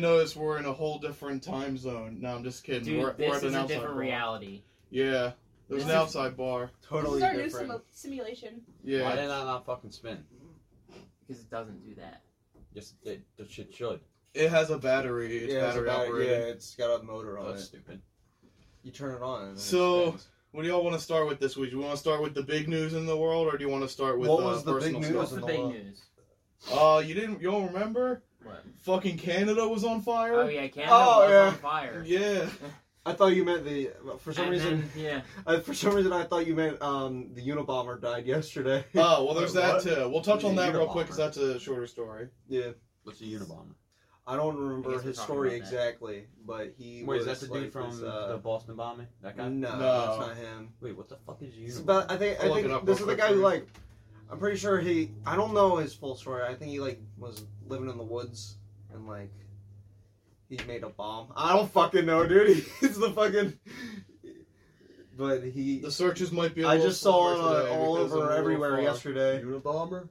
might notice we're in a whole different time zone. No, I'm just kidding. Dude, we're, this we're at is an a outside different bar. reality. Yeah, there's This an is- outside bar. Totally This is our new different. simu- simulation. Why Yeah, did I not fucking spin? Because it doesn't do that. Yes, it, the shit should. it has a battery. It's yeah, it's battery about- operated. yeah, it's got a motor on that's it. stupid. You turn it on. And then it So- spins. What do y'all want to start with this week? Do you want to start with the big news in the world, or do you want to start with What uh, was the big personal news? stuff? What's the the big world. news? Uh, you didn't. You don't remember? What? Fucking Canada was on fire. Oh yeah, Canada Oh, was yeah. on fire. Yeah. I thought you meant the. For some And reason, then- yeah. I, for some reason, I thought you meant um the Unabomber died yesterday. Oh well, there's Wait, that what? too. We'll touch He's on a that real quick because that's a shorter story. yeah, What's a Unabomber? I don't I remember guess we're his talking story about that. exactly, but he. Wait, is was that the dude like from this, uh, the Boston bombing? That guy? No, No. that's not him. Wait, what the fuck is a It's Unabomber? about, I think. I I'll look think it up this real is the quick guy who for you. like. I'm pretty sure he. I don't know his full story. I think he like was living in the woods and like. He made a bomb. I don't fucking know, dude. He's the fucking. But he. The searches might be. a I little just saw it slower uh, today all because I'm a over everywhere yesterday. Unabomber?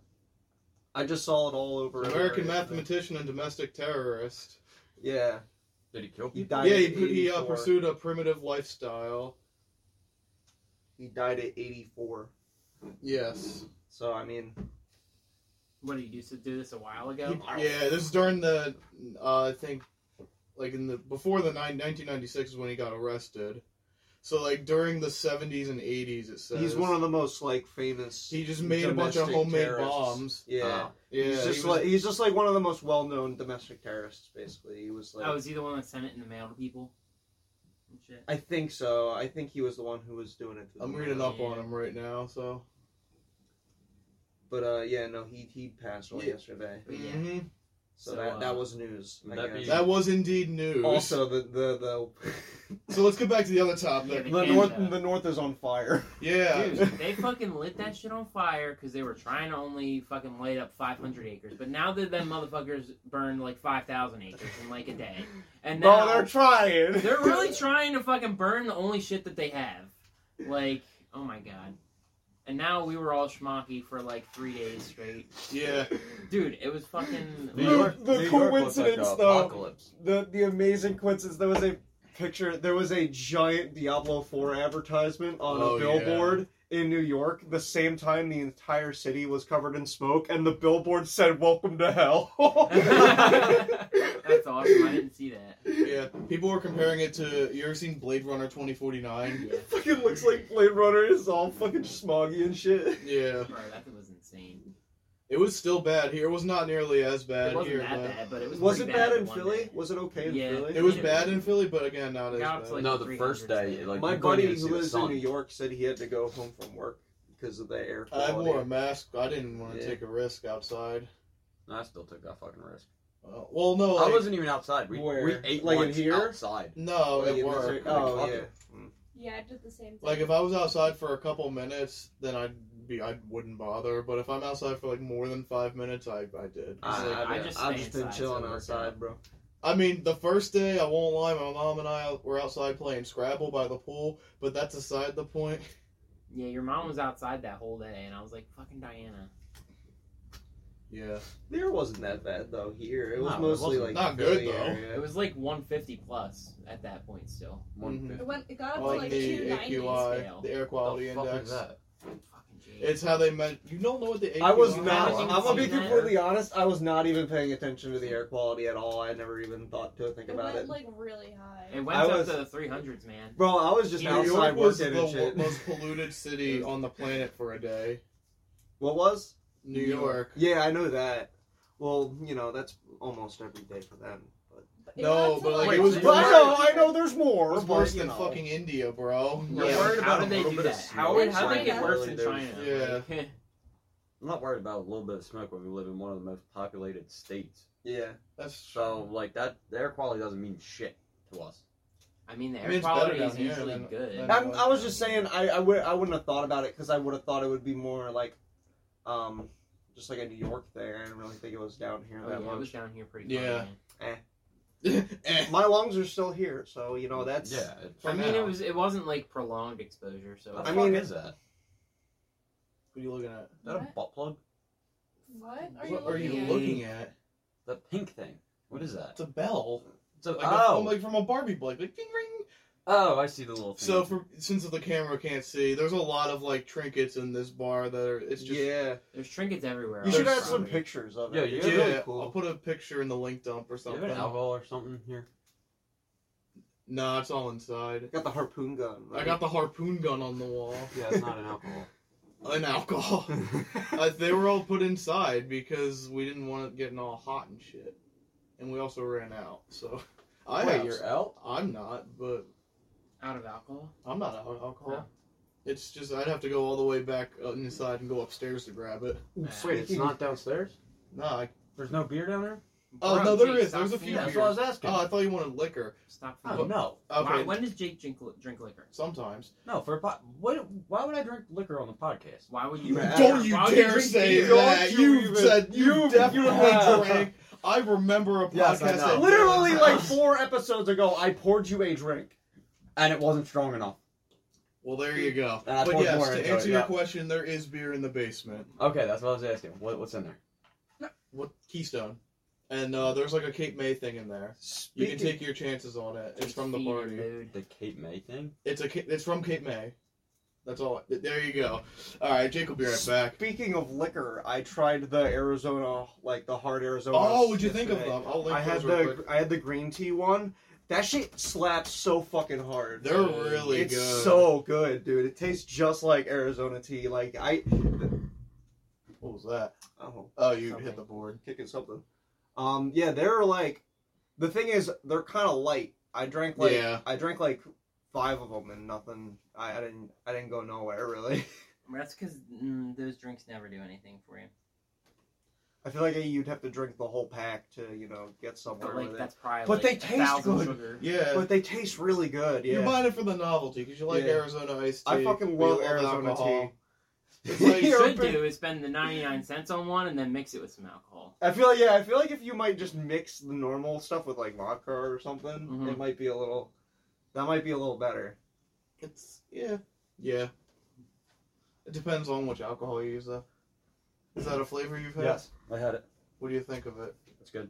I just saw it all over. American everywhere yesterday. mathematician and domestic terrorist. Yeah, Did he kill he people? died. yeah, he, he uh, pursued a primitive lifestyle. He died at 84. Yes. So I mean, What did you do? So do this a while ago? Yeah, this is during the, uh, I think, like in the before the nine, 1996 is when he got arrested. So like during the 70s and 80s, it says he's one of the most like famous. He just made a bunch of homemade terrorists. bombs. Yeah, Oh. Yeah, he's he just was- like he's just like one of the most well-known domestic terrorists. Basically, he was like. Oh, is he the one that sent it in the mail to people? Shit. I think so. I think he was the one who was doing it. To I'm reading up on him right now. So But uh, yeah, no, he he passed away Yeah. yesterday. But yeah. Mhm. So, So, that uh, that was news. That be- that was indeed news. also the the the. so let's get back to the other Yeah, topic. the the Canada. north the north is on fire. Yeah. Dude, they fucking lit that shit on fire because they were trying to only fucking light up 500 acres. But now that them motherfuckers burned like 5,000 acres in like a day, and now No, they're trying. they're really trying to fucking burn the only shit that they have. Like, oh my god. And now we were all schmucky for like three days straight. Yeah. Dude, it was fucking. New York- the New York looks like coincidence, though- Apocalypse. the the amazing coincidence there was a picture there was a giant diablo 4 advertisement on Oh, a billboard in new york the same time the entire city was covered in smoke and the billboard said welcome to hell That's awesome. I didn't see that. Yeah. People were comparing it to. You ever seen Blade Runner 2049? it fucking looks like blade runner is all fucking smoggy and shit Yeah. Bro, that was insane. It was still bad here. It was not nearly as bad It wasn't here. that but- bad, but it was. was it bad bad in philly day. was it okay in Yeah. philly It was Yeah. bad in Philly, but again, not as Got bad. like, no, the first day, like my buddy who lives in new york said he had to go home from work because of the air Quality. I wore a mask. I didn't want to Yeah. take a risk outside. I still took that fucking risk. Uh, well, no, I wasn't even outside. We, Where? we ate Like in lunch here? outside. no, Like at in work. this- Like, oh yeah it. Yeah, I did the same thing. Like if I was outside for a couple minutes, then I'd be I wouldn't bother. But if I'm outside for like more than five minutes, I I did. I, like, I, I just I've stay just been chilling so it works outside, out. bro. I mean, the first day, I won't lie, my mom and I were outside playing Scrabble by the pool, but that's aside the point. Yeah, your mom was outside that whole day, and I was like, fucking Diana. Yeah. The air wasn't that bad though here. It was No, mostly wasn't. like Not good, though. area. It was like 150 plus at that point still. One Mhm. it went. It got up Like to like the two ninety. AQI, scale. the air quality the fuck index. Is that? Fucking Jay. It's how they meant. You don't know what the AQI I was not. haven't I'm gonna be that. completely honest. I was not even paying attention to the air quality at all. I never even thought to think It about went it. like really high. It went I up was- to the 300s, man. Bro, I was just New outside York was working the and shit. most polluted city on the planet for a day. What was? New New York. Yeah, I know that. Well, you know that's almost every day for them. But It No, but, like, it was two But I worse. know. I know. There's more. was but, worse you than know. fucking India, bro. I'm Yeah, worried like, how a did they little do bit of that? smoke. How, In how did they get China. worse in China? Yeah. Like, I'm not worried about a little bit of smoke when we live in one of the most populated states. Yeah. That's So, like that, the air quality doesn't mean shit to us. I mean, the I air mean, it's better quality down is here usually than- good. than- I'm, I was just saying, I I would I wouldn't have thought about it because I would have thought it would be more like, um, just like a New York thing. I didn't really think it was down here Oh, that yeah, it was down here pretty Yeah. far, man. Eh. My lungs are still here, so you know that's. Yeah. For I mean, now. it was it wasn't like prolonged exposure, so The I fuck mean- is that? What are you looking at? Is that a butt plug? What are you What are looking you at? looking at? That pink thing. What is that? It's a bell. So, Like, oh, a, like from a Barbie blade. Like ding ring. Oh, I see the little thing. So for since the camera can't see, there's a lot of like trinkets in this bar that are. It's just yeah. There's trinkets everywhere. You should There's add some probably- pictures of Yeah, it. you It's yeah. really cool. I'll put a picture in the link dump or Do you have something. an alcohol or something here? No, it's all inside. Got the harpoon gun. I got the harpoon gun on the wall. Yeah, it's not an alcohol. An alcohol. uh, they were all put inside because we didn't want it getting all hot and shit, and we also ran out. So I Wait, have. you're out? I'm not, but Out of alcohol? I'm not out of alcohol. No. It's just I'd have to go all the way back uh, inside and go upstairs to grab it. Wait, it's not downstairs? No, I, There's no beer down there? Oh, Bro, no, there Jake, is. There's a few me. That's what I was asking. oh, I thought you wanted liquor. Stop oh, feeding no. Okay, Why, when does Jake drink, drink liquor? sometimes. No, for a po- what, why would I drink liquor on the podcast? Why would you? Man. Don't you why dare drink say beer? that! You You said you, you- definitely you have. drank. I remember a podcast Yes, I that Literally, like four episodes ago, I poured you a drink. And it wasn't strong enough. Well, there you go. And I but poured yes, more to into answer it, your yeah. question, there is beer in the basement. Okay, that's what I was asking. What, what's in there? What Keystone? And uh, there's like a Cape May thing in there. You can Speaking- take your chances on it. It's from the party. The Cape May thing? It's a. Ca- It's from Cape May. That's all. There you go. All right, Jake will be right back. Speaking of liquor, I tried the Arizona, like the hard Arizona. Oh, what'd you think of yesterday. them? I'll link I had those real the quick. I had the green tea one. That shit slaps so fucking hard. They're really it's good. so good, dude. It tastes just like Arizona tea. Like I, What was that? oh, Oh, you Something. hit the board. kicking something. Um, yeah, they're like, the thing is, they're kind of light. I drank like, Yeah. I drank like five of them and nothing. I, I didn't, I didn't go nowhere really. That's because mm, those drinks never do anything for you. I feel like you'd have to drink the whole pack to, you know, get somewhere But like with it. that's probably. But like they a taste thousand good. Sugar. Yeah. But they taste really good. Yeah. You're buying it for the novelty because you like Yeah. Arizona iced tea. I fucking but you love Arizona alcohol. tea. It's like- What you You're should a- do is spend the 99 cents on one and then mix it with some alcohol. I feel like yeah, I feel like if you might just mix the normal stuff with like vodka or something, Mhm. it might be a little. That might be a little better. It's yeah, yeah. It depends on which alcohol you use, though. Is that a flavor you've had? Yes, I had it. What do you think of it? It's good.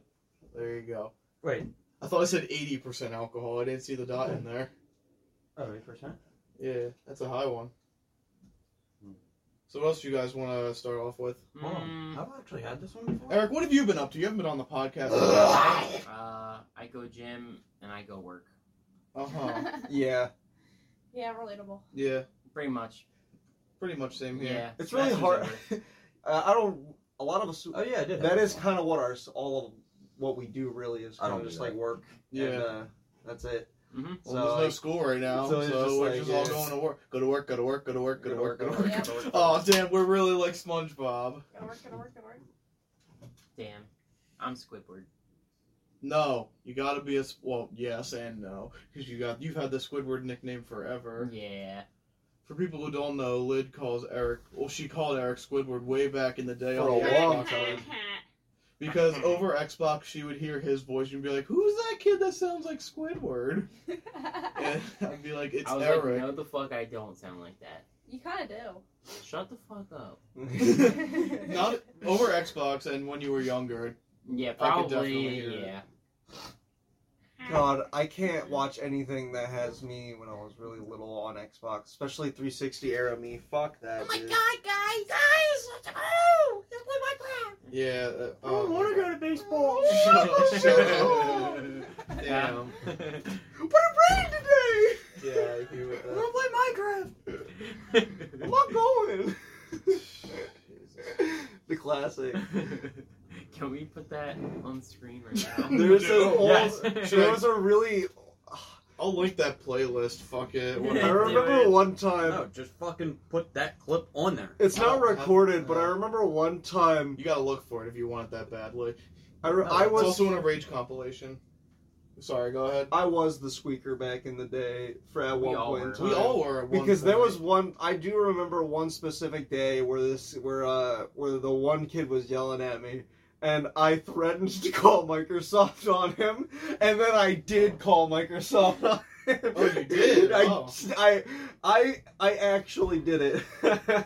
There you go. Wait. I thought I said eighty percent alcohol. I didn't see the dot in there. Oh, 8%? Yeah, that's a high one. Hmm. So what else do you guys want to start off with? Hold on. Mm, Have I actually had this one before? Eric, what have you been up to? You haven't been on the podcast. uh, I go gym and I go work. uh huh. Yeah, yeah, relatable. Yeah, Pretty much. pretty much same here. Yeah. it's really hard. over. uh, I don't. A lot of us. Oh, yeah, I did. That have is this kind of what our all of what we do really is. I don't of do just like work. Yeah. And, uh, that's it. Mhm. Well, so there's no like, school right now, so so, just we're like, just all yeah. going to work. Go to work. Go to work. Go to work. Go to work. Go to work. Go to work. Oh damn, we're really like SpongeBob. Gotta work, gotta work, gotta work. Damn. I'm Squidward. No, you got to be a well, yes and no, because you got you've had the Squidward nickname forever. Yeah. For people who don't know, Lid calls Eric. Well, she called Eric Squidward way back in the day For on a long time. Because over Xbox, she would hear his voice and be like, "Who's that kid that sounds like Squidward?" And I'd be like, "It's I was Eric." like, no, the fuck, I don't sound like that. you kind of do. Shut the fuck up. Not over Xbox, and when you were younger, Yeah, I could definitely probably. hear it. Yeah. God, I can't watch anything that has me when I was really little on Xbox, especially 360 era me. Fuck that. Oh my dude. God, guys, guys, let's go! Let's play Minecraft. yeah. Uh, I don't want to go to baseball. Shut up, shut up. Damn. What a rain today! Yeah, I agree with I that. want to play Minecraft. I'm not going. the classic. Can we put that on screen right now? There's an No. old. Yes. There was a really. I'll link that playlist. Fuck it. I remember it. one time. No, just fucking put that clip on there. It's not don't recorded, but I uh, remember one time. You gotta look for it if you want it that badly. I, re- I it's was also in a Rage compilation. Sorry, go ahead. I was the squeaker back in the day for at We one all point in were. time. We all were at one because there was one I do remember one specific day where this where uh where the one kid was yelling at me and I threatened to call Microsoft on him and then I did call Microsoft on him. Oh, you did? I, Oh. I I I actually did it. I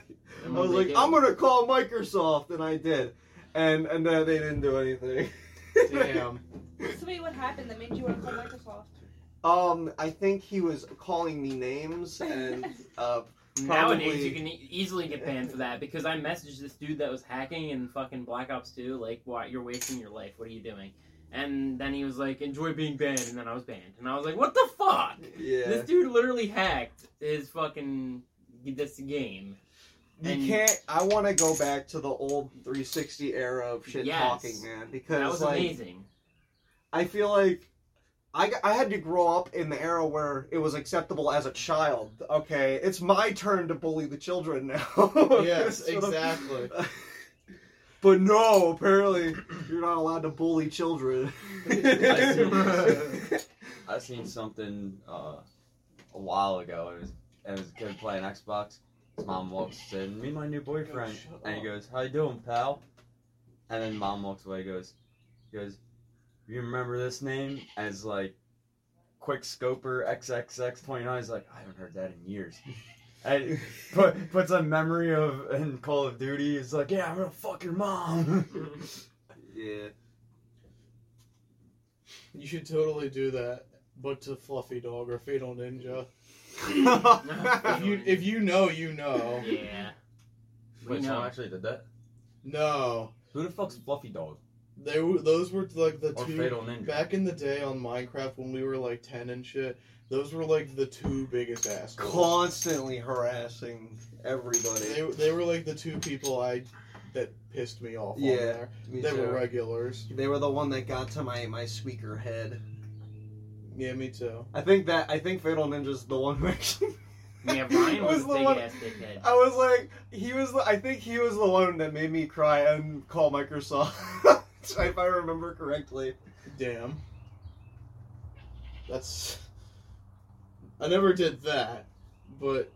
was like, they? I'm gonna call Microsoft and I did. And and then they didn't do anything. Damn. So wait, what happened that made you want to call Microsoft? Um, I think he was calling me names and uh, Nowadays, you can e- easily get banned for that because I messaged this dude that was hacking in fucking Black Ops 2, like, "What? You're wasting your life. What are you doing?" And then he was like, "Enjoy being banned," and then I was banned, and I was like, "What the fuck?" yeah. This dude literally hacked his fucking this game. You and- can't. I want to go back to the old 360 era of shit Yes. talking, man. Because That was like, amazing. I feel like I, I had to grow up in the era where it was acceptable as a child. Okay, it's my turn to bully the children now. Yes, Sort of- exactly. But no, apparently you're not allowed to bully children. I seen something uh, a while ago. It was it was a kid playing Xbox. His mom walks in, "Meet my new boyfriend," shut and he goes, "How you doing, pal?" And then mom walks away. Goes, he goes, "You remember this name?" As like, Quick Scoper XXX twenty nine. He's like, "I haven't heard that in years." And put, puts a memory of in Call of Duty. He's like, "Yeah, I'm gonna fuck your mom." yeah. You should totally do that, but to Fluffy Dog or Fatal Ninja. If you if you know, you know. Yeah. We Wait, know. someone actually did that? No, Who the fuck's Fluffy Dog they were those were like the or two Fatal Ninja? back in the day on Minecraft when we were like ten and shit. Those were like the two biggest assholes. Constantly harassing everybody. they they were like the two people I that pissed me off. Yeah, on there. Me they too. were regulars. They were the one that got to my my squeaker head. Yeah, me too. I think that I think Fatal Ninja's the one who actually. Yeah, Ryan was, was the one. I was like, he was. The, I think he was the one that made me cry and call Microsoft, if I remember correctly. Damn. That's. I never did that, but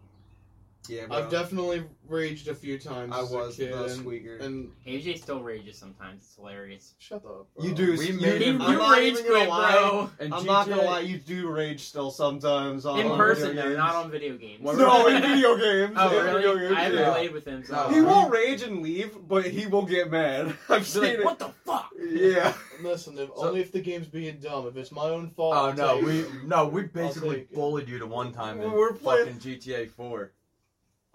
Yeah, I've definitely raged a few times. I as a was kid, the and, squeaker. and AJ still rages sometimes. It's hilarious. shut up. Bro. you do. We you, made You, him- I'm you not rage even gonna quit, lie. bro. And I'm not gonna GTA lie. You do rage still sometimes. On In person, video though, games. not on video games. What No, in video games. Oh, in really? video games, I haven't yeah. played with him, so. No, He won't rage and leave, but he will get mad. I've Be seen like, it. what the fuck? Yeah. Listen, if, So- only if the game's being dumb. If it's my own fault. Oh I'll no, take we it. no, we take basically it. bullied you to one time in We're playing- fucking GTA 4.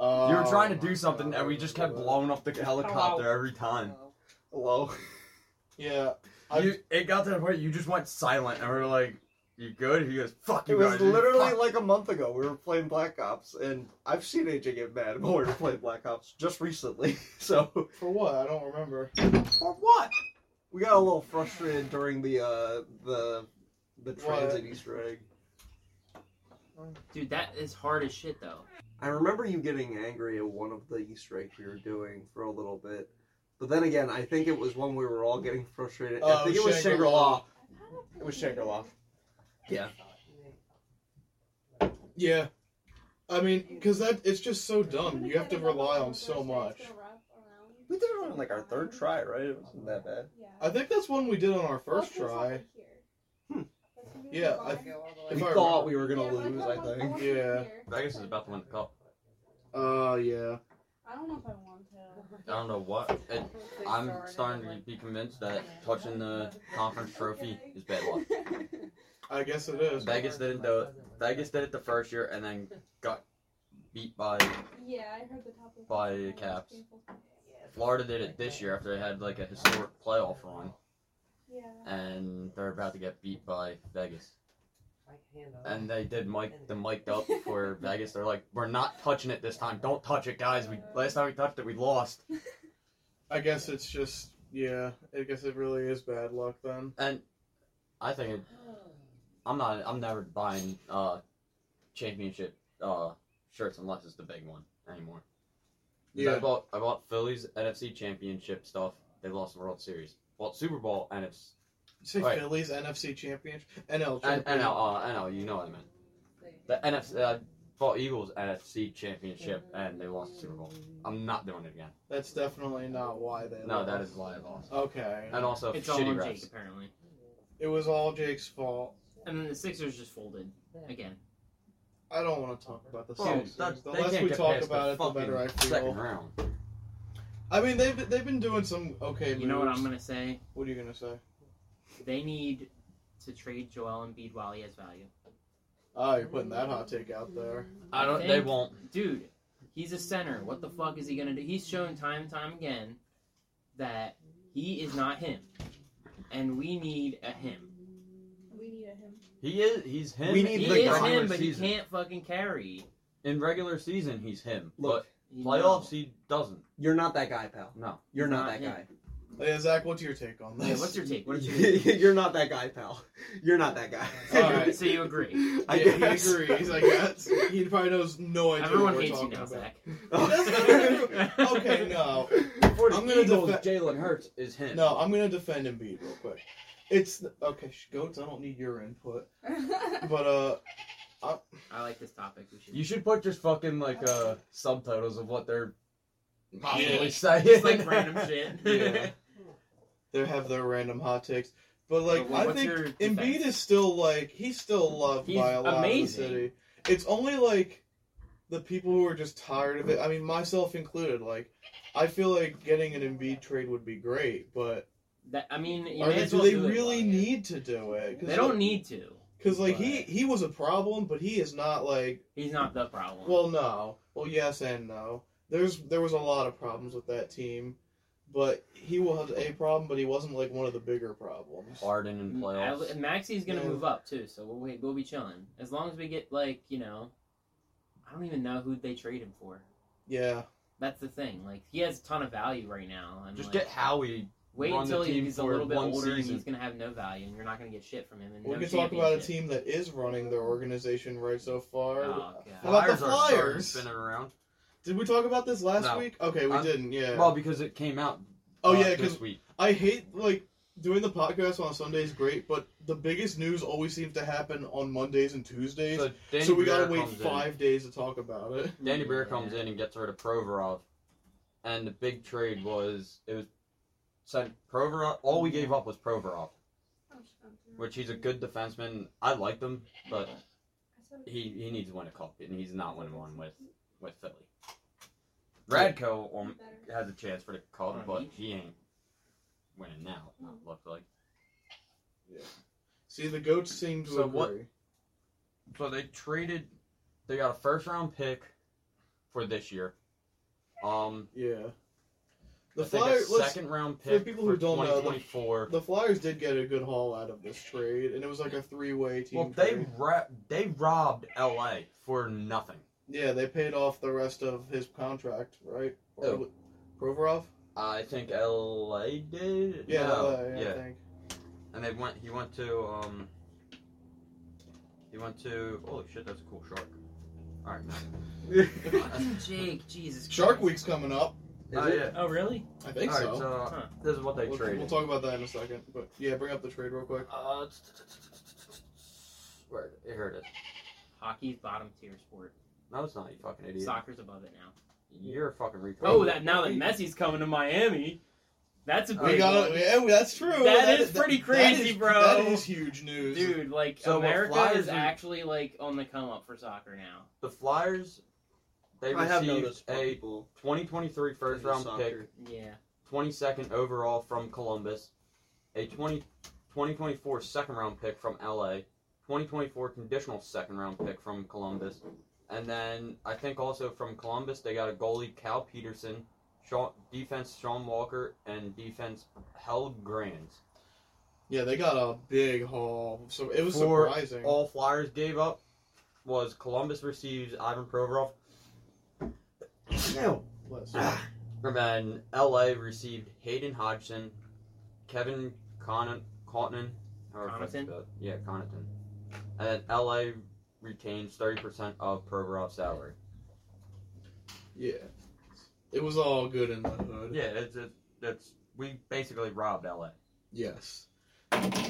Oh, you were trying to do something, God, and we just kept blowing up the helicopter every time. Hello. Yeah, You, it got to the point you just went silent, and we were like, "You good?" He goes, "Fuck you." It was guys." literally Fuck." like a month ago. We were playing Black Ops, and I've seen AJ get mad when we were playing Black Ops just recently. So for what? I don't remember. for what? We got a little frustrated during the uh the the TranZit Easter egg. Dude, that is hard as shit, though. I remember you getting angry at one of the Easter eggs we were doing for a little bit. But then again, I think it was when we were all getting frustrated. I Oh, think it was Shangri-La. Shangri-La. It was Shangri-La. Yeah. Yeah, I mean, because that it's just so dumb. You have to rely on so much. We did it on like our third try, right? It wasn't that bad. I think that's one we did on our first try. Yeah, I, We if I thought we were gonna lose, I think. Yeah. Vegas is about to win the cup. Uh, yeah. I don't know if I want to. I don't know what. It, I'm starting to be convinced that touching the conference trophy is bad luck. I guess it is. Vegas didn't do it. Vegas did it the first year, and then got beat by Yeah, I heard the top of By the Caps. Florida. Did it this year after they had like a historic playoff run, Yeah. and they're about to get beat by Vegas. And they did mic the mic'd up for Vegas. They're like, "We're not touching it this time. Don't touch it, guys. We last time we touched it, we lost." I guess it's just yeah. I guess it really is bad luck then. And I think it, I'm not. I'm never buying uh championship uh shirts unless it's the big one anymore. Yeah. I bought I bought Phillies NFC championship stuff. They lost the World Series. Bought Super Bowl and it's You say Right. Phillies NFC championship, NL and champion. NL uh, NL. You know what I meant. The NFC. Uh, bought Eagles NFC championship and they lost the Super Bowl. I'm not doing it again. That's definitely not why they. No, lost. that is why I lost. Okay. And also It's all shitty on refs. Jake, apparently. It was all Jake's fault. And then the Sixers just folded again. I don't want to talk about the Well, Sixers. that- The less we talk past about it, the better I Second feel. round. I mean, they've they've been doing some okay. You know what. I'm gonna say? What are you gonna say? They need to trade Joel Embiid while he has value. Oh, you're putting that hot take out there. I don't. They think- won't. Dude, he's a center. What the fuck is he gonna do? He's shown time and time again that he is not him, and we need a him. We need a him. He is. He's him. We need He the is guy. him, but season. he can't fucking carry. In regular season, he's him. Look, but playoffs, he doesn't. You're not that guy, pal. No. You're not, not that him. guy. Hey, Zach, what's your take on Yeah, this? what's your take? What's your take? You're not that guy, pal. You're not that guy. Alright, so you agree. I yeah, guess. he agrees. I guess he probably knows no idea. Everyone what we're hates you now, about. Zach. okay, no, For I'm gonna Eagles, defe- Jalen Hurts is him. no. I'm gonna defend Embiid real quick. It's okay, goats. I don't need your input, but uh, I like this topic. We should. You should put just fucking like uh subtitles of what they're possibly yeah, saying. Just like random shit. Yeah. they have their random hot takes. But like, But I think Embiid is still like he's still loved He's by a lot amazing. of the city. It's only like the people who are just tired of it. I mean, myself included. Like, I feel like getting an Embiid trade would be great, but That, I mean, you are may they, as do they do really while you're- need to do it? They don't need to. Because like he but- he was a problem, but he is not like He's not the problem. well no well yes and no. There's there was a lot of problems with that team, but he was a problem, but he wasn't like one of the bigger problems. Harden in playoffs. I- Maxey's gonna Yeah. move up too, so we'll. We'll be chilling as long as we get like you know. I don't even know who they trade him for. Yeah. That's the thing. Like he has a ton of value right now. And Just like, get Howie. Wait run the until team he's a for little bit one older and season. he's gonna have no value, and you're not gonna get shit from him. And We no can talk about a championship. team that is running their organization right so far. Oh, God. How about the Flyers are starting Flyers? spinning around. Did we talk about this last No. week? Okay, we I'm- didn't. Yeah. Well, because it came out. oh uh, yeah, this because week. I hate like doing the podcast on Sundays. great, but the biggest news always seems to happen on Mondays and Tuesdays. So, Danny So we gotta Briere wait comes in. five days to talk about it. Danny Briere Yeah. comes in and gets rid of Provorov, and the big trade was it was sent Provorov. All we gave up was Provorov, which he's a good defenseman. I like him, but he he needs to win a cup, and he's not winning one with with Philly. Radko um, has a chance for the cup, but he ain't winning now. It looks like. Yeah. See, the goats seem to So agree. what- So they traded. They got a first round pick for this year. Um, Yeah. The I think a Flyers. second round for pick people who don't know, the- The Flyers did get a good haul out of this trade, and it was like a three-way team. well, they trade. ra- they robbed LA for nothing. Yeah, they paid off the rest of his contract, right? Or Provorov? I think LA did. Yeah, No, LA, I yeah. think. And they went. He went to. Um. He went to. Holy shit! That's a cool shark. All right, man. Jake, Jesus. Shark Christ. Week's coming up. Oh yeah. Oh really? I think All right, so. so Huh. this is what they we'll, traded. we'll talk about that in a second. But yeah, bring up the trade real quick. Uh, where here it is. Hockey's bottom tier sport. No, it's not. You fucking idiot. Soccer's above it now. You're a fucking retard. Oh, that now that Messi's coming to Miami, that's a We big got one. Yeah, that's true. That is pretty crazy, is- bro. That is huge news, Dude, like So what America Flyers is are- actually like on the come up for soccer now. the Flyers. They I have received noticed a people 2023 first into round pick, soccer. Yeah. 22nd overall from Columbus, a 20, 2024 second round pick from LA, 2024 conditional second round pick from Columbus, and then I think also from Columbus they got a goalie Cal Petersen, Sean, defense Sean Walker, and defense Helge Grans. Yeah, they got a big haul. So it was For surprising. All Flyers gave up was Columbus receives Ivan Provorov, No. Bless. and then LA received Hayden Hodgson, Kevin Conant, Connauton, or Connauton? yeah, Connauton, and then LA retains thirty percent of Provorov's salary. Yeah. It was all good in the hood. Yeah, it's it's, it's we basically robbed LA. Yes.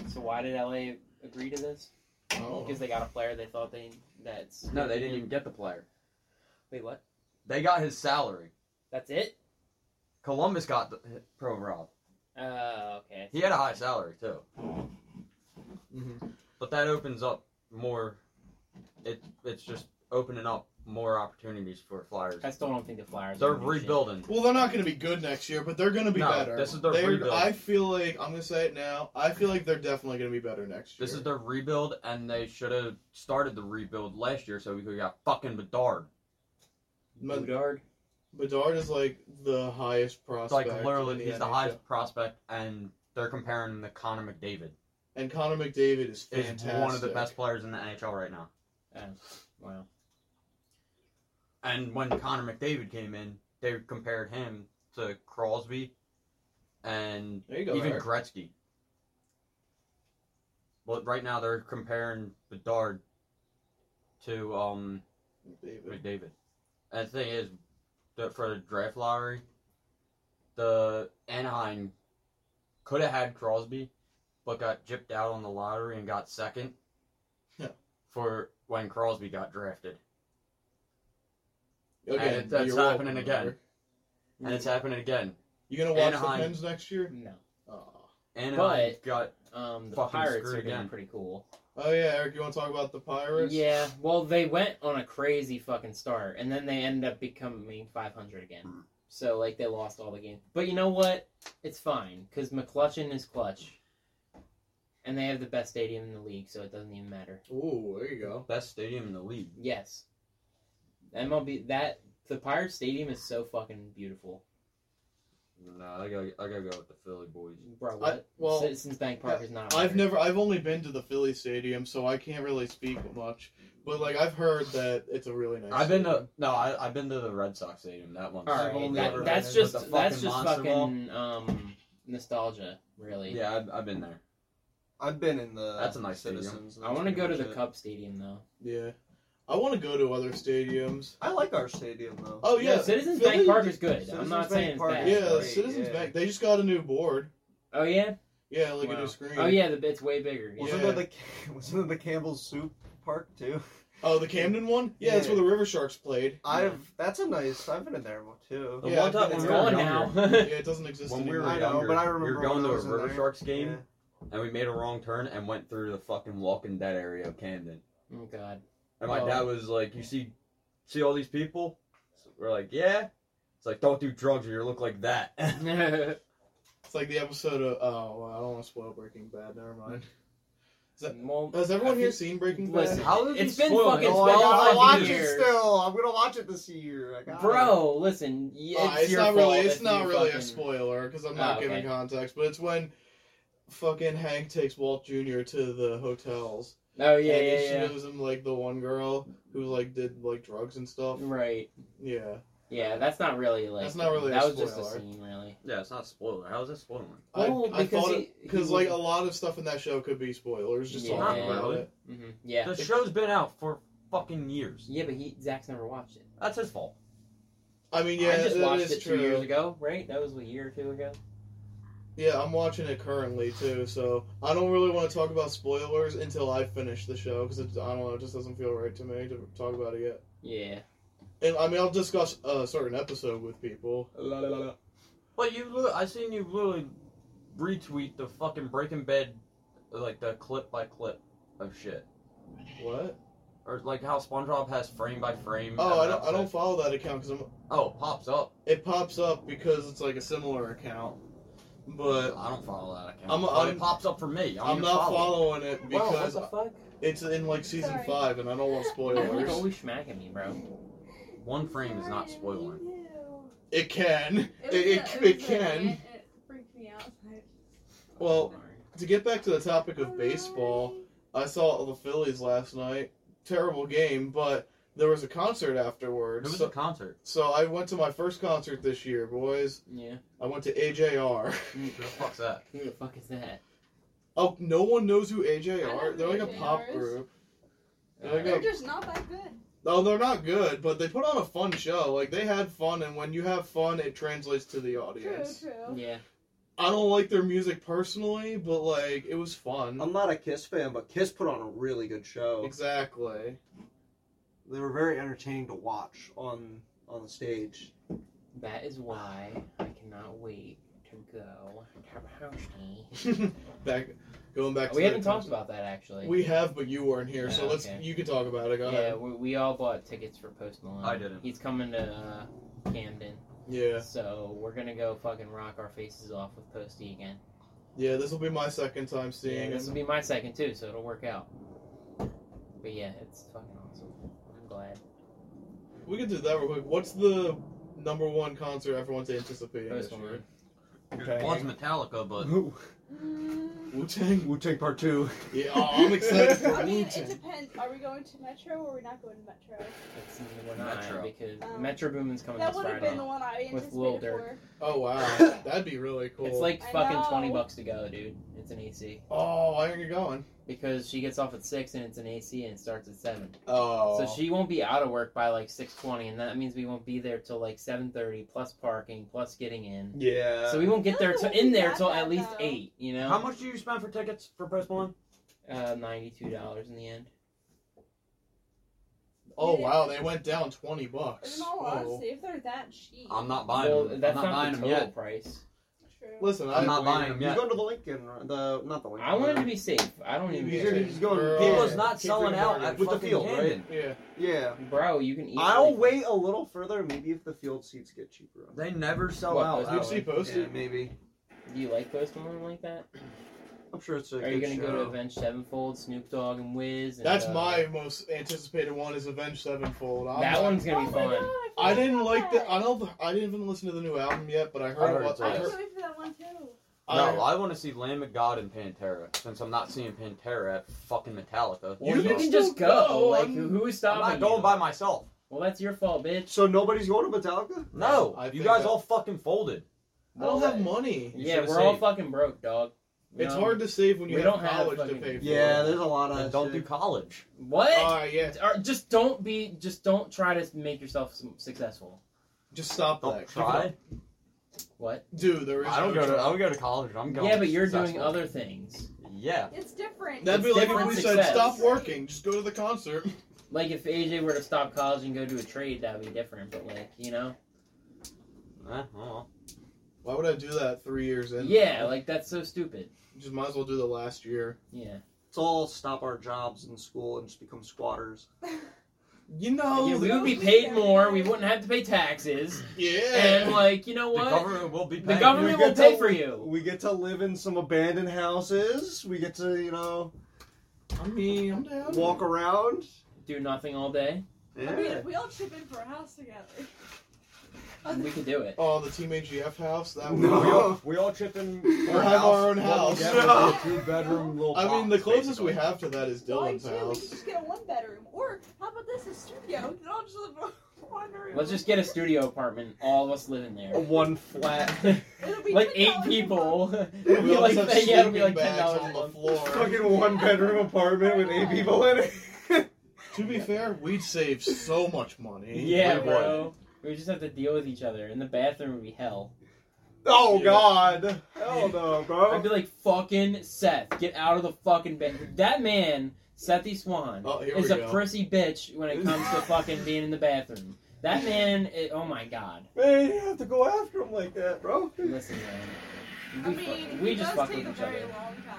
So why did LA agree to this? Oh. Because they got a player they thought they that's No, they didn't even get the player. Wait, what? They got his salary. That's it? Columbus got the, Provorov. Uh, okay. He had a high salary too, Mhm. but that opens up more. It it's just opening up more opportunities for Flyers. I still don't think the Flyers. They're are gonna do shit. rebuilding. Well, they're not going to be good next year, but they're going to be No, better. this is their They're- rebuild. I feel like I'm going to say it now. I feel like they're definitely going to be better next year. This is their rebuild, and they should have started the rebuild last year so we could have got fucking Bedard. But Bedard. Bedard is like the highest prospect. like literally, in the he's the highest prospect, and they're comparing him to Connor McDavid. And Connor McDavid is Is fantastic. one of the best players in the NHL right now. And Wow. And when Connor McDavid came in, they compared him to Crosby and go. even Eric. Gretzky. But right now they're comparing Bedard to um McDavid. McDavid. And the thing is, the, for the draft lottery, the Anaheim could have had Crosby, but got gypped out on the lottery and got second. Yeah. For when Crosby got drafted, Again, And that's you're happening again. Eric. and it's happening again. You gonna watch Anaheim. the Pens next year? No. Oh. Anaheim But- got Um, the Fucking Pirates are gonna again. pretty cool. Oh yeah, Eric. You want to talk about the Pirates? Yeah. Well, they went on a crazy fucking start, and then they ended up becoming 500 again. Hmm. So like they lost all the games. But you know what? It's fine because McCutchen is clutch, and they have the best stadium in the league, so it doesn't even matter. Ooh, there you go. best stadium in the league. Yes. MLB that the Pirates Stadium is so fucking beautiful, No, I gotta, I gotta go with the Philly boys. bro. I- well, Citizens Bank Park is not. I've never, I've only been to the Philly Stadium, so I can't really speak much. But like, I've heard that it's a really nice. I've been to no, I, I've been to the Red Sox stadium. That one. All I've right, that- ever that's just that's just fucking um nostalgia, really. Yeah, I've, I've been there. I've been in the. That's a nice stadium. Citizens. and I want to go to the it. Cub Stadium though. Yeah, I want to go to other stadiums. I like our stadium though. Oh yeah, Citizens Philly- Bank Park is good. I'm not Bank saying it's Park bad. Yeah, great, Citizens yeah. Bank. They just got a new board. Oh yeah. Yeah, like a Wow. new screen. Oh yeah, the it's way bigger. Yeah. Wasn't Yeah. there the wasn't there the Campbell's Soup Park too? Oh, the Camden one. Yeah, that's where the River Sharks played. I've that's a nice. I've been in there too. The Yeah, one time I've It's been when we were gone younger, now. Yeah, it doesn't exist when we were anymore. I know, but I we remember were going to a was River there. Sharks game, Yeah. and we made a wrong turn and went through the fucking Walking Dead area of Camden. oh god. And my Oh. dad was like, "You see, see all these people?" So we're like, "Yeah." It's like, "Don't do drugs or you look like that." It's like the episode of. Oh, well, I don't want to spoil Breaking Bad. Never mind. well, Has everyone here seen Breaking Listen, Bad? How did It's you been spoil fucking it? Oh, I 12 gotta fucking watch years. it still. I'm gonna watch it this year. I got bro, listen. y- Uh, It's, it's your not really. It's not you really a spoiler because I'm not Oh, giving okay. context. But it's when fucking Hank takes Walt Jr. to the hotels. Oh yeah, and yeah, he yeah. shows him like the one girl who like did like drugs and stuff. Right. Yeah. Yeah, that's not really like. That's not really a That was just a scene, really. Yeah, it's not a spoiler. How is it spoiling? Well, I, I because thought because like a lot of stuff in that show could be spoilers. Just Yeah. talking about really. it. hmm Yeah. The show's been out for fucking years. Yeah, but he Zach's never watched it. That's his fault. I mean, yeah, I just that watched is it true. two years ago, right? That was a year or two ago. Yeah, I'm watching it currently too, so I don't really want to talk about spoilers until I finish the show because I don't know, it just doesn't feel right to me to talk about it yet. Yeah. And I mean, I'll discuss a certain episode with people. La, la, la, But you, li- I seen you literally retweet the fucking Breaking Bad, like the clip by clip of shit, What? or like how SpongeBob has frame by frame. Oh, I don't. I don't follow that account because I'm. Oh, it pops up. it pops up because it's like a similar account, but I don't follow that account. I'm- but I'm- it pops up for me. I don't I'm even not follow it. following it Bro, what because the fuck? it's in like season Sorry. five, and I don't want You're spoilers. always smacking me, bro. One frame is not spoiling. It can. It, It, it, it, it can. It, it freaked me out. Well, to get back to the topic of baseball, I saw the Phillies last night. Terrible game, but there was a concert It afterwards. was So, a concert. so I went to my first concert this year, boys. Yeah. I went to AJR. Mm, who the fuck's that? Who the fuck is that? Oh, no one knows who AJR. know They're like a pop is. group. They're uh, like They're a, just not that good. oh, they're not good, but they put on a fun show. Like they had fun, and when you have fun, it translates to the audience. True, audience. true. Yeah. I don't like their music personally, but like it was fun. I'm not a Kiss fan, but Kiss put on a really good show. Exactly. They were very entertaining to watch on on the stage. That is why I cannot wait to go to go Tabahowski. back, going back. to We haven't talked about that actually. We have, but you weren't here, so let's. okay. You can talk about it. Go yeah, ahead. we, we all bought tickets for Post Malone. I didn't. He's coming to uh, Camden, Yeah, so we're gonna go fucking rock our faces off with Posty again. yeah. This will be my second time seeing. Yeah, seeing this will be my second too, so it'll work out. But yeah, it's fucking awesome. I'm glad. We could do that real quick. What's the number one concert everyone's anticipating Post this year? Malone. Okay. One's Metallica, but Mm, Wu Tang. Wu Tang Part Two. Yeah, oh, I'm excited for I mean, it depends. Are we going to Metro or we're we not going to Metro? It's, we're not Metro. because Um, Metro Boomin's coming That this would have Friday. been the one I With Lil Durk. for. Oh wow, that'd be really cool. It's like I fucking know. twenty bucks to go, dude. It's an AC oh, why aren't you going? Because she gets off at six and it's an AC and it starts at seven. Oh, So she won't be out of work by like six twenty, and that means we won't be there till like seven thirty plus parking plus getting in. Yeah. So we won't get there No, till in there till at least eight. You know, how much do you spend for tickets for Post Malone? Uh, ninety two dollars in the end. Oh wow, they went down twenty bucks. In all Oh. honesty, if they're that cheap. I'm not buying Well, them. that's I'm not, buying the them total yet. price. True. Listen, I'm I not believe buying you. them He's yet. going to the Lincoln, uh, the not the Lincoln. I wanted to be safe. I don't even He's, care. he's going. Or, yeah. People's not Keep selling out at With the fucking field, right? Camden. Yeah. Yeah. Bro, you can eat. I'll wait a little further, maybe if the field seats get cheaper. They never sell What, out. Post that you see posted? Yeah, maybe. Do you like posting Malone like that? I'm sure it's a Are you gonna go to. Avenged Sevenfold, Snoop Dogg, and Wiz? And, That's uh, my most anticipated one is Avenged Sevenfold. I'm That not- one's gonna oh be my fun. God, I forgot didn't about like that. the. I don't. I didn't even listen to the new album yet, but I I heard. heard what, it's I I alright. heard, can't wait for that one too. No, I- I want to see Lamb of God and Pantera. Since I'm not seeing Pantera at fucking Metallica. Well, You you, can can just go. go, Like, I'm- who, who is I'm not going you? by myself. Well, that's your fault, bitch. So nobody's going to Metallica? No, I you guys that- all fucking folded. I don't have money. You yeah, we're all fucking broke, dog. You It's know? hard to save when you We have don't have college to pay for. Yeah, there's a lot of. Then don't do college. What? Alright, yeah. Or just don't be. Just don't try to make yourself successful. Just stop Don't that. try. What? Dude, there is. I don't no go to. I don't go to college. I'm going. yeah, but you're doing other things. Yeah. It's different. That'd be It's like if we success. said stop working, just go to the concert. Like if AJ were to stop college and go to a trade, that'd be different. But like, you know, Eh, well. Why would I do that three years in? yeah, like that's so stupid. just might as well do the last year. Yeah. Let's all stop our jobs in school and just become squatters. You know, yeah, we would be paid more. We wouldn't have to pay taxes. yeah. And like, you know what? The what? government will be The government will pay to- for you. We get to live in some abandoned houses. We get to, you know, I mean, I'm down. walk around. Do nothing all day. I Yeah. mean, we all chip in for a house together. We can do it. Oh, the Team AGF house. That would No. We all, we all chip in. Or for a have our own house. No. a two bedroom little. I mean, the box, closest basically. we have to that is Why Dylan's too? We could house. just get a one bedroom. Or how about this? A studio. We could all just live in one room. Let's just get a studio apartment. All of us live in there. One flat. It'll be like $10 eight a month. people. It'll We be always like have yeah, it'll be like sleeping ten bags dollars on a the month. floor. Fucking one bedroom apartment with eight people in it. To be fair, we'd save so much money. Yeah, We bro. We just have to deal with each other, In the bathroom would be hell. oh Yeah. God. Hell no, bro. I'd be like, "Fucking Seth, get out of the fucking bed." That man, Sethy Swan, Oh, here is we a go. prissy bitch when it comes to fucking being in the bathroom. That man, i oh my god. Man, you have to go after him like that, bro. Listen, man. I We, mean, fu- we it just fuck take with each other.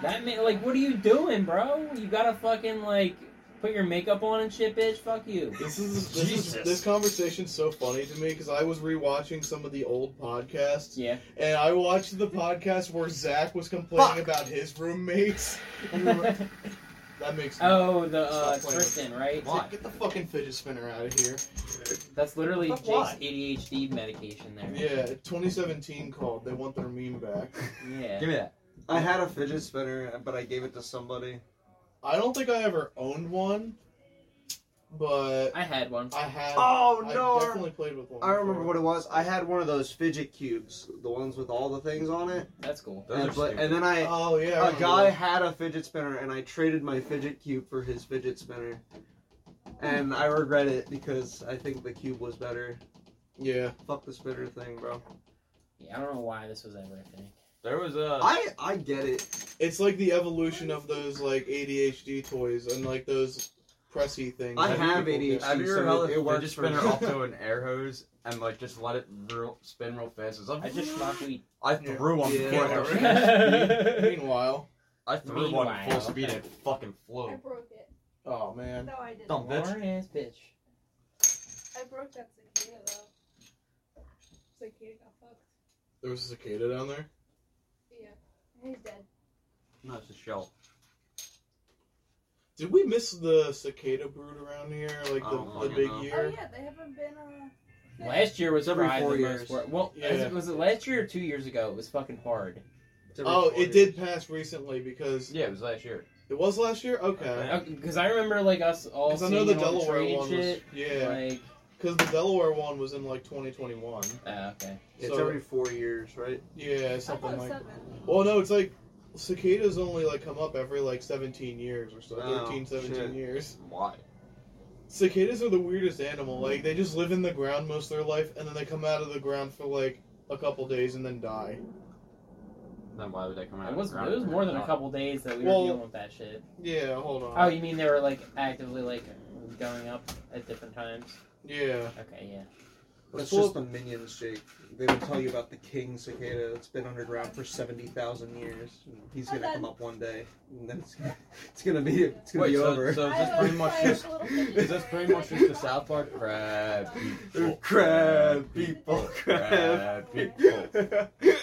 That man, like, what are you doing, bro? You gotta fucking like put your makeup on and shit, bitch. Fuck you. This is this, is, this conversation's so funny to me because I was rewatching some of the old podcasts Yeah. and I watched the podcast where Zach was complaining Fuck. about his roommates. We were- that makes me oh, the uh, Tristan, right? Why? Get the fucking fidget spinner out of here. That's literally Fuck, Jake's why? ADHD medication there. Yeah, 2017 called. They want their meme back. Yeah. Give me that. I had a fidget spinner, but I gave it to somebody. I don't think I ever owned one, but I had one. I had. Oh I no! definitely played with one. I remember before. what it was. I had one of those fidget cubes, the ones with all the things on it. That's cool. Those And, are but, and then I, Oh yeah. a guy that. had a fidget spinner, and I traded my fidget cube for his fidget spinner. And I regret it because I think the cube was better. Yeah. Fuck the spinner thing, bro. Yeah, I don't know why this was ever a thing. There was a. I I get it. It's like the evolution of those like ADHD toys and like those pressy things. I that have people ADHD. get. Have you so ever held it it? They works just for spin it me. up to an air hose and like just let it real, spin real fast. It's like, I just smoke weed. I Yeah. threw one Yeah. before. Yeah, it- Meanwhile, I threw one Meanwhile. full speed and it fucking I flew. broke it. oh man, No, I didn't. Dumb bitch. Boring ass bitch. I broke that cicada though. Cicada got fucked. there was a cicada down there. Yeah. He's dead. No, it's a shell. Did we miss the cicada brood around here? Like the, the big know. Oh year? yeah, they haven't been uh. Last year was Every probably four years. most Well, Yeah. it- was it last year or two years ago? It was fucking hard. Oh, it did pass recently because Yeah, it was last year. it was last year. Okay, Okay. Because I remember like us all because I seeing know the it on Delaware one was yeah, Like, because the Delaware one was in like 2021. ah, okay. It's So- every four years, right? Yeah, something like. seven. Well, no, it's like cicadas only like come up every like 17 years or so, Oh, 13, 17 shit. years. Why? Cicadas are the weirdest animal. Like they just live in the ground most of their life, and then they come out of the ground for like a couple days and then die. Then why would they come out? It of was the it was more than a couple days that we Well- were dealing with that shit. Yeah, hold on. Oh, you mean they were like actively like going up at different times? Yeah. Okay, yeah. That's Well- just the minions, Jake. They don't tell you about the king cicada that's been underground for seventy thousand years. He's gonna come up one day, and then it's, it's gonna be it's gonna Wait, be so, over. so is I this pretty much just little is this pretty much just the South Park crab people? crab people, Crab crab people. I'm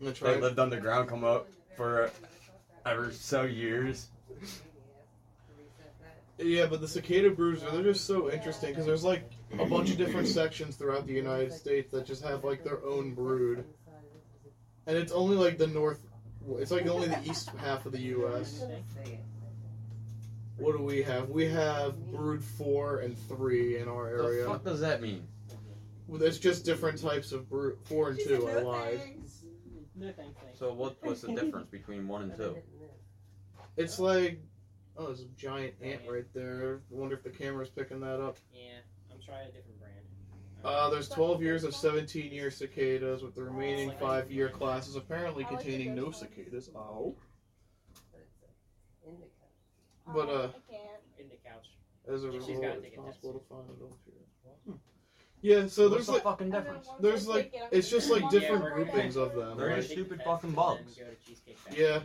gonna try. They lived underground, come up for ever so years. Yeah, but the cicada broods they're just so interesting because there's like a bunch of different sections throughout the United States that just have like their own brood, and it's only like the north. It's like only the east half of the U.S. What do we have? We have brood four and three in our area. What the fuck does that mean? Well, There's just different types of brood. Four and two. I no lied. thanks. No thanks. So what what's the difference between one and two? It's like oh, there's a giant ant right there. I wonder if the camera's picking that up. Yeah, I'm trying a different brand. Uh, there's 12 years of 17 year cicadas, with the remaining five year classes apparently containing no cicadas. Oh. But, uh, in the couch. As a She's result, it's take test. possible to find it up here. Hmm. Yeah, so What's there's the like fucking difference? there's like it's just like different groupings of them. They're Like, just stupid fucking bugs. Yeah.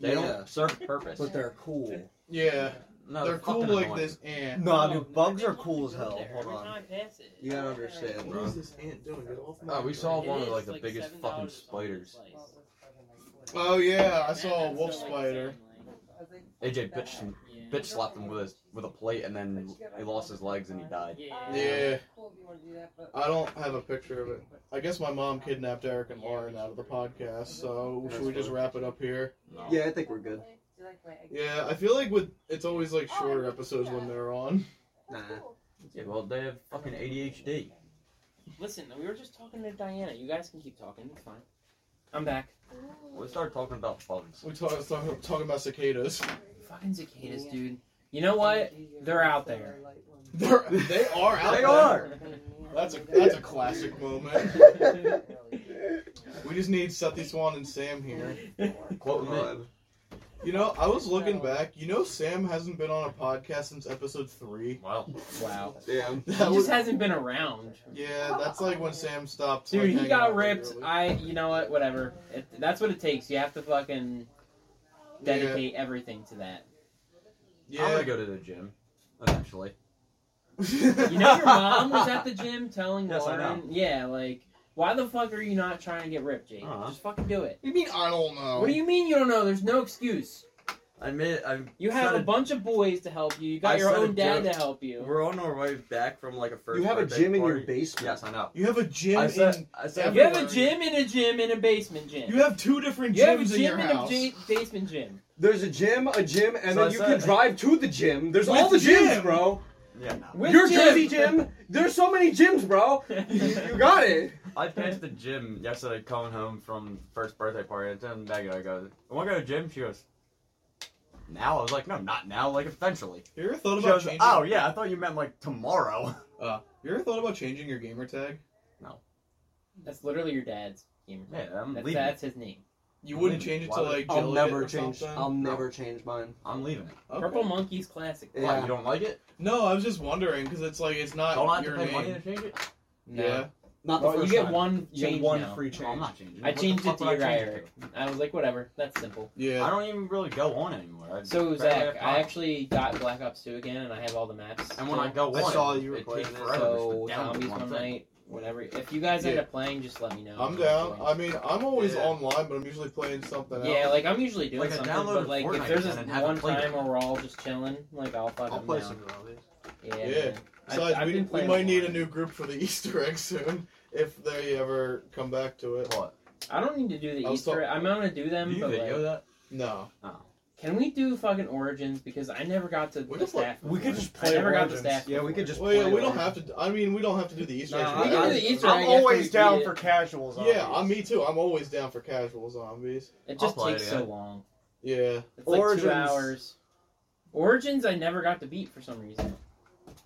They don't serve a purpose. but they're cool. Yeah, no, they're cool like annoying. this ant. Nah, dude, bugs are cool as hell. Hold on. time I pass it. You gotta understand, bro. is this ant doing? Get off my Oh, we saw one of like the biggest fucking spiders. Oh yeah, I saw a wolf spider. same, AJ bitch like- yeah. bitch slapped him with his with a plate and then he lost his legs and he died. Yeah. Yeah. I don't have a picture of it. I guess my mom kidnapped Eric and Lauren out of the podcast, so should we just wrap it up here? No. Yeah, I think we're good. Yeah, I feel like with it's always like shorter episodes when they're on. Nah. Yeah, well they have fucking ADHD. Listen, we were just talking to Diana. You guys can keep talking. It's fine. I'm back. We started talking about bugs. We talk, talk, talking about cicadas. Fucking cicadas, dude. You know what? They're out there. They're, they are out They there. are. That's a that's a classic moment. We just need Seti Swan and Sam here. Quote me. God. You know, I was looking back. You know, Sam hasn't been on a podcast since episode three. Wow. wow. Damn. He That just hasn't been around. yeah, that's like when Sam stopped. Dude, like, he hanging got out ripped. regularly. I, you know what? Whatever. It, that's what it takes. You have to fucking dedicate everything to that. Yeah, I'm gonna go to the gym eventually. You know, your mom was at the gym telling Yes, I Lauren, yeah, like, why the fuck are you not trying to get ripped, Jake? Uh-huh. Just fucking do it. You mean I don't know? What do you mean you don't know? There's no excuse. I admit I You have a bunch of boys to help you. You got I your own dad joke. to help you. We're on our way back from like a first. You have a birthday gym in your basement. Yes, I know. You have a gym I said. in. I said. You have a gym in a gym in a basement gym. You have two different You have a gyms in gym your in a house. j- basement gym. There's a gym, a gym, and So then I you said- can drive to the gym. There's all the the gyms, gym. bro. Yeah, no. With Your gym. Jersey gym. There's so many gyms, bro. You, you got it. I passed the gym yesterday coming home from first birthday party. I tell Megan, I go, I want to go to the gym. She goes, now? I was like, no, not now, like eventually. You ever thought She about goes, changing? oh yeah, I thought you meant like tomorrow. Uh, you ever thought about changing your gamer tag? No. That's literally your dad's gamer tag. Yeah, I'm That's, leaving. that's his name. You wouldn't change it to Why would- like I'll never or change. something? I'll never change mine. I'm leaving it. Okay. Purple Monkey's classic. Yeah. Why, you don't like it? No, I was just wondering because it's like it's not Don't I have your to pay money to change it? No. Yeah. Not the Well, you first get time. one You get change one now. free No, change. I'm not changing. I What the changed it to would your I guy, change it Eric. I was like, whatever, that's simple. to? Yeah. I don't even really go on anymore. I So barely Zach, I time. actually got Black Ops 2 again, and I have all the maps. And when I still. go I on, saw you were it playing takes it. forever So to download zombies one one thing. night, whatever. If you guys end Yeah. up playing, just let me know. I'm down. I mean, I'm always Yeah. online, but I'm usually playing something else. Yeah, like I'm usually doing Like, I something, downloaded but like Fortnite if there's again and haven't one played time where we're all just chilling, like I'll fucking I'll play down. some zombies. Yeah. Yeah. man. I've- Besides, I've we, been we playing might need a online. new group for the Easter egg soon if they ever come back to it. What? I don't need to do the I was Easter. talk- I'm gonna do them, Do you but video like, that? No. Oh. can we do fucking Origins? Because I never got to We the just, like- staff. we could before. just I play never got the Origins. staff. Yeah, we could just Well, yeah, play we don't Origins. have to. I mean, we don't have to do the Easter Nah, eggs. We can I- do the Easter I'm egg after always we down it. for casual zombies. Yeah, I'm me too. I'm always down for casual zombies. It just I'll play takes it, so long. Yeah. It's like Origins- two hours. Origins, I never got to beat for some reason.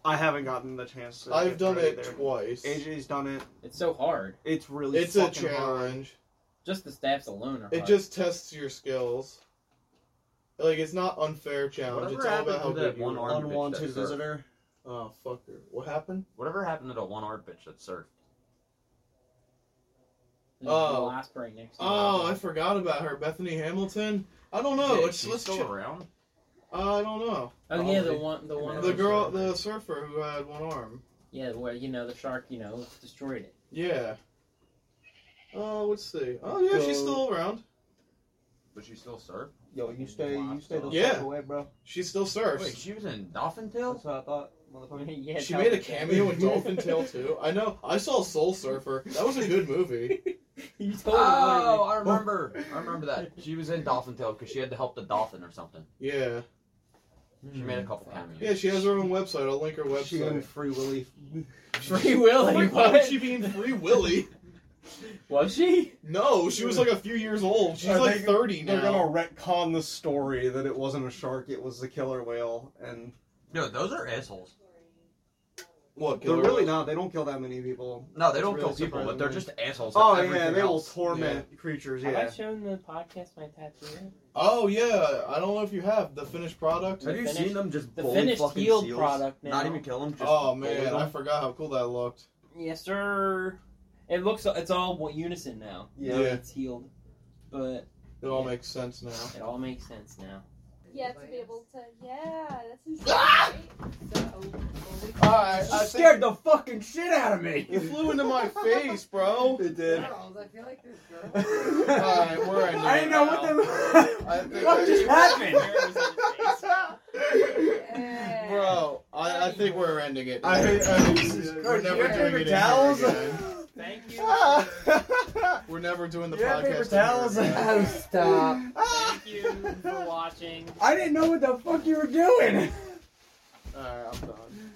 I haven't gotten the chance to. I've get done through it either. twice. AJ's done it. It's so hard. It's really It's a fucking hard. challenge. Just the staffs alone are It hard. just tests your skills. Like it's not unfair challenge. Whatever it's all about happened how to that good you one are. arm- Unwanted that surfed. visitor. Oh fucker! What happened? Whatever happened to the one art bitch that surfed? There's a Oh. wasp right next to Oh. I forgot about her, Bethany Hamilton. I don't know. Yeah, let's she's let's still check. around. I don't know. Oh yeah, the one, the one. The girl, the surfer who had one arm. Yeah, where you know the shark, you know, destroyed it. Yeah. Oh, let's see. Oh yeah, she's still around. But she still surfed? Yo, you stay, you stay the Yeah. away, bro. She still surfs. Wait, she was in Dolphin Tale? That's what I thought, motherfucker. yeah, she made a cameo in Dolphin Tale too. I know. I saw Soul Surfer. That was a good movie. you told Oh. I remember. I remember that. She was in Dolphin Tale because she had to help the dolphin or something. Yeah. She made a mm. couple cameos. Yeah, she has her own website. I'll link her She and website. Free Willy. Free Willy. Why What? would she be in Free Willy? Was she? No, she was like a few years old. She's Are like they- 30 They're gonna retcon the story that it wasn't a shark, it was the killer whale, and No, those are assholes. What? they're really not. They don't kill that many people. No, they It's don't really kill people, but they're surprising just assholes. Oh at yeah, everything they will else. torment creatures. Have I Yeah. shown the podcast my tattoo? Oh yeah, I don't know if you have the finished product. The Have you finished- seen them just The bully finished fucking healed seals? product now. Not even kill them. Just Oh bully man, them? I forgot how cool that looked. Yes, sir. It looks. It's all one unison now. Yeah. Yeah. It's healed, but It all makes sense now. it all makes sense now. Yeah, to be able to. Yeah, that's insane. Ah! Alright, I scared the fucking shit out of me. It flew into my face, bro. It did. Girls, I feel like this girl. Alright, we're ending I it didn't know what the what just happened. Yeah. Bro, I, I think we're ending it. I hate. I hate this We're never You have doing it towels? again. Thank you. We're never doing the You have podcast. paper in towels? again. Oh, stop. Thank you for watching. I didn't know what the fuck you were doing. Alright, I'm done.